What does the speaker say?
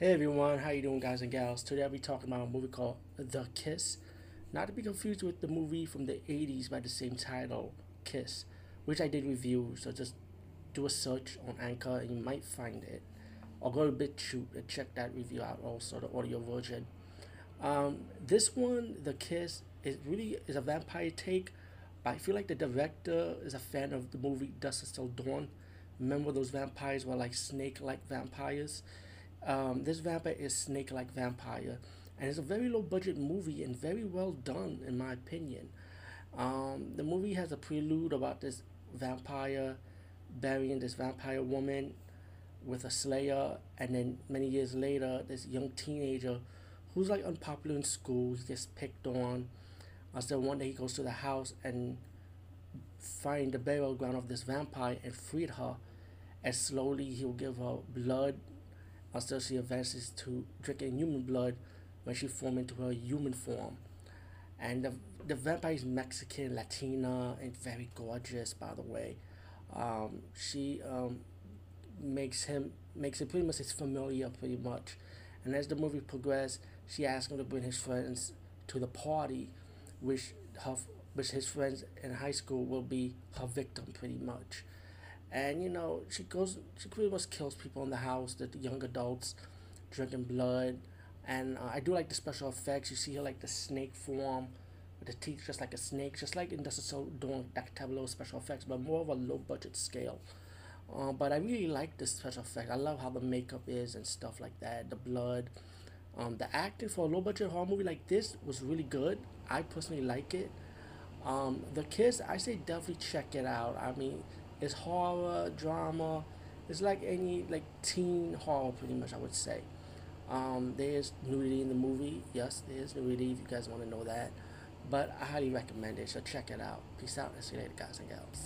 Hey everyone, how you doing guys and gals? Today I'll be talking about a movie called The Kiss. Not to be confused with the movie from the 80s by the same title, Kiss, which I did review, so just do a search on Anchor and you might find it. Or go to BitChute and check that review out also, the audio version. Um, this one, The Kiss, it really is a vampire take, but I feel like the director is a fan of the movie Dusk Till Dawn. Remember those vampires were like snake-like vampires? Um, this vampire is snake-like vampire, and it's a very low-budget movie and very well done in my opinion. Um, the movie has a prelude about this vampire burying this vampire woman with a slayer, and then many years later, this young teenager who's like unpopular in school, he gets picked on. Until one day he goes to the house and find the burial ground of this vampire and freed her. And slowly he'll give her blood until she advances to drinking human blood when she forms into her human form. And the, the vampire is Mexican, Latina, and very gorgeous, by the way. Um, she um, makes him makes it pretty much his familiar, pretty much. And as the movie progresses, she asks him to bring his friends to the party, which her which his friends in high school will be her victim, pretty much and you know she goes she pretty much kills people in the house the, young adults drinking blood. And uh, i do like the special effects. You see her like the snake form with the teeth just like a snake just like industrial doing that of special effects but more of a low budget scale. Uh, but i really like this special effect. I love how the makeup is and stuff like that the blood. Um, the acting for a low budget horror movie like this was really good. I personally like it. Um, the kids i say definitely check it out. I mean it's horror, drama. It's like any like teen horror, pretty much. I would say. Um, there's nudity in the movie. Yes, there's nudity. If you guys want to know that, but I highly recommend it. So check it out. Peace out and see you later, guys and gals.